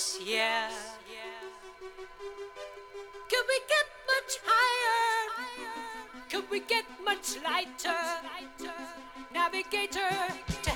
Yes, yeah. Could we get much higher? Could we get much lighter? Navigator.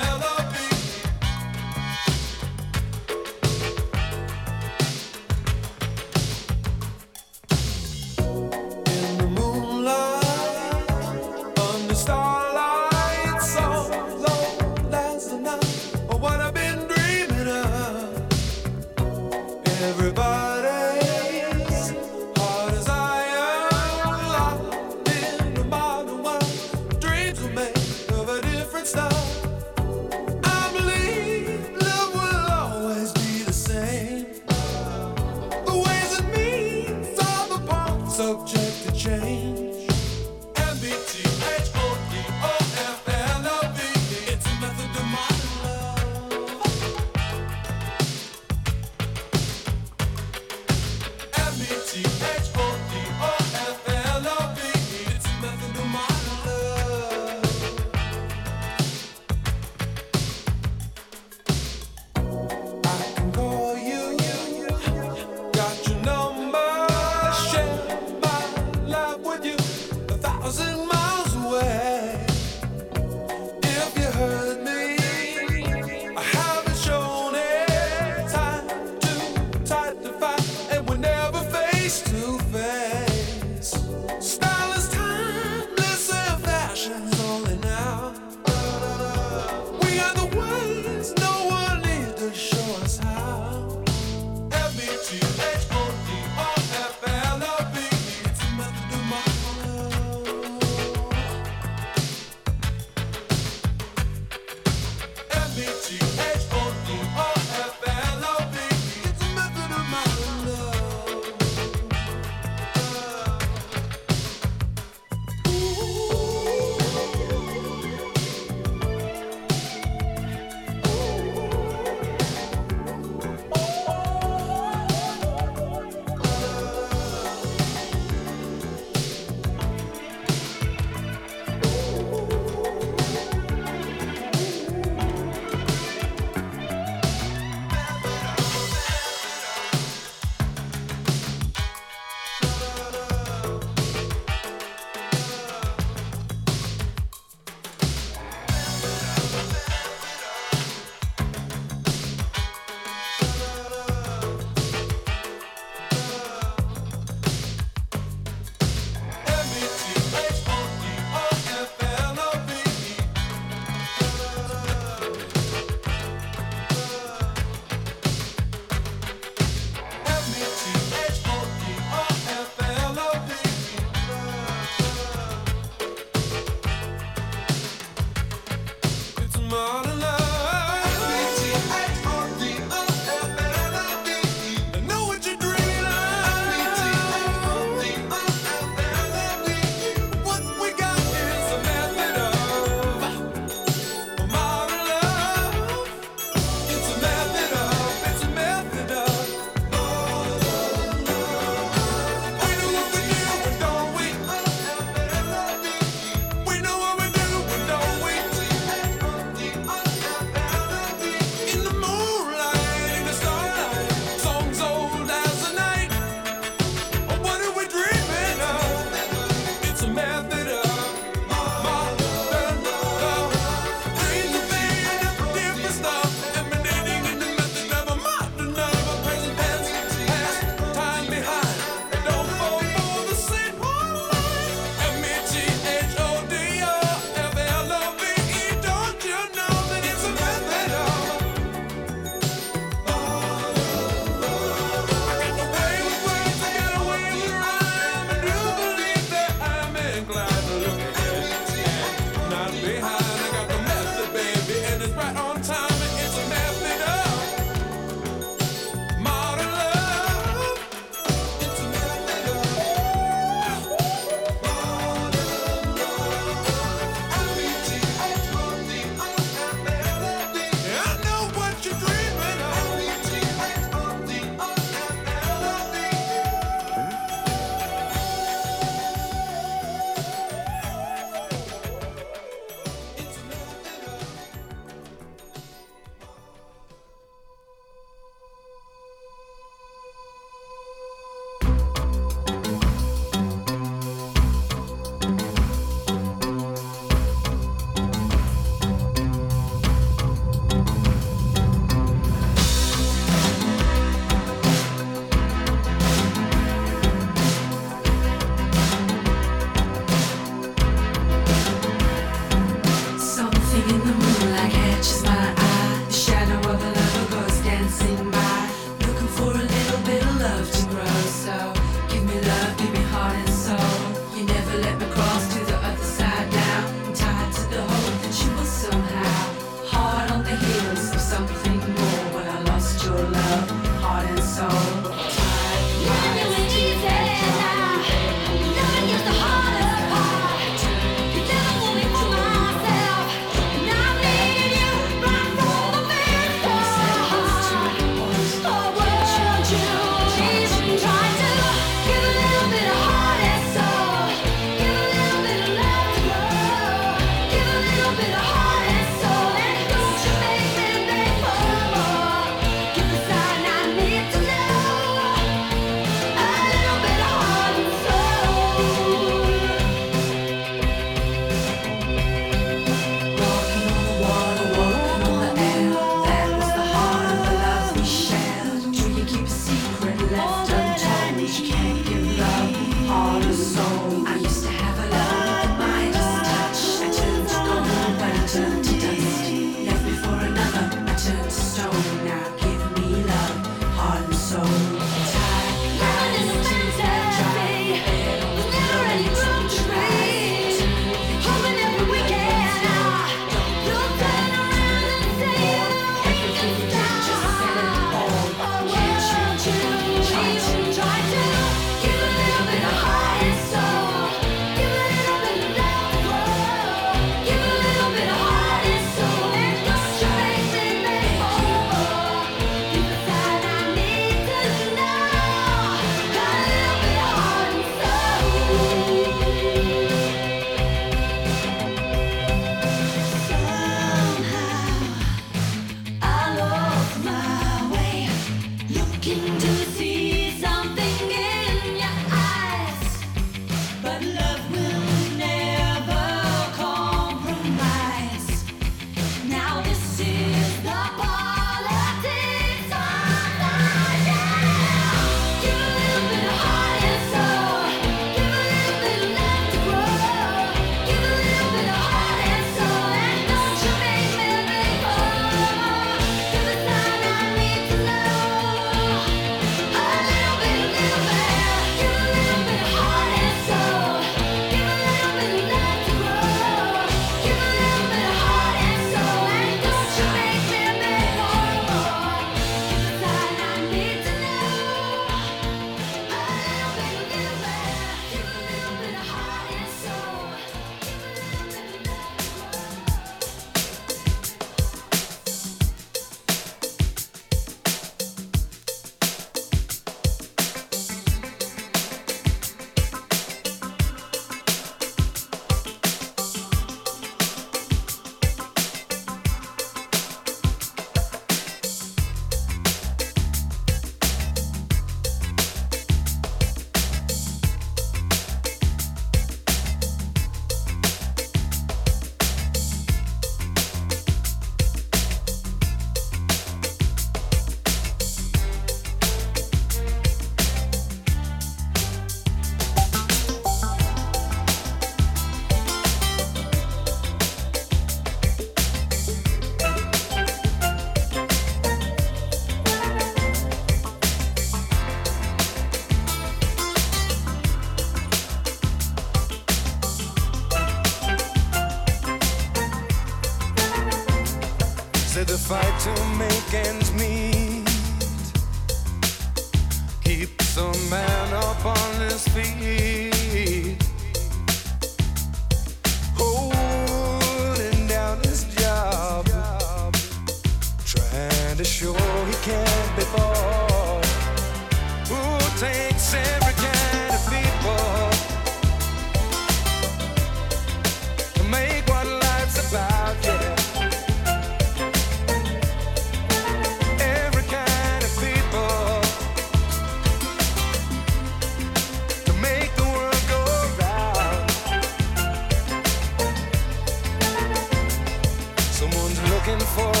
Looking for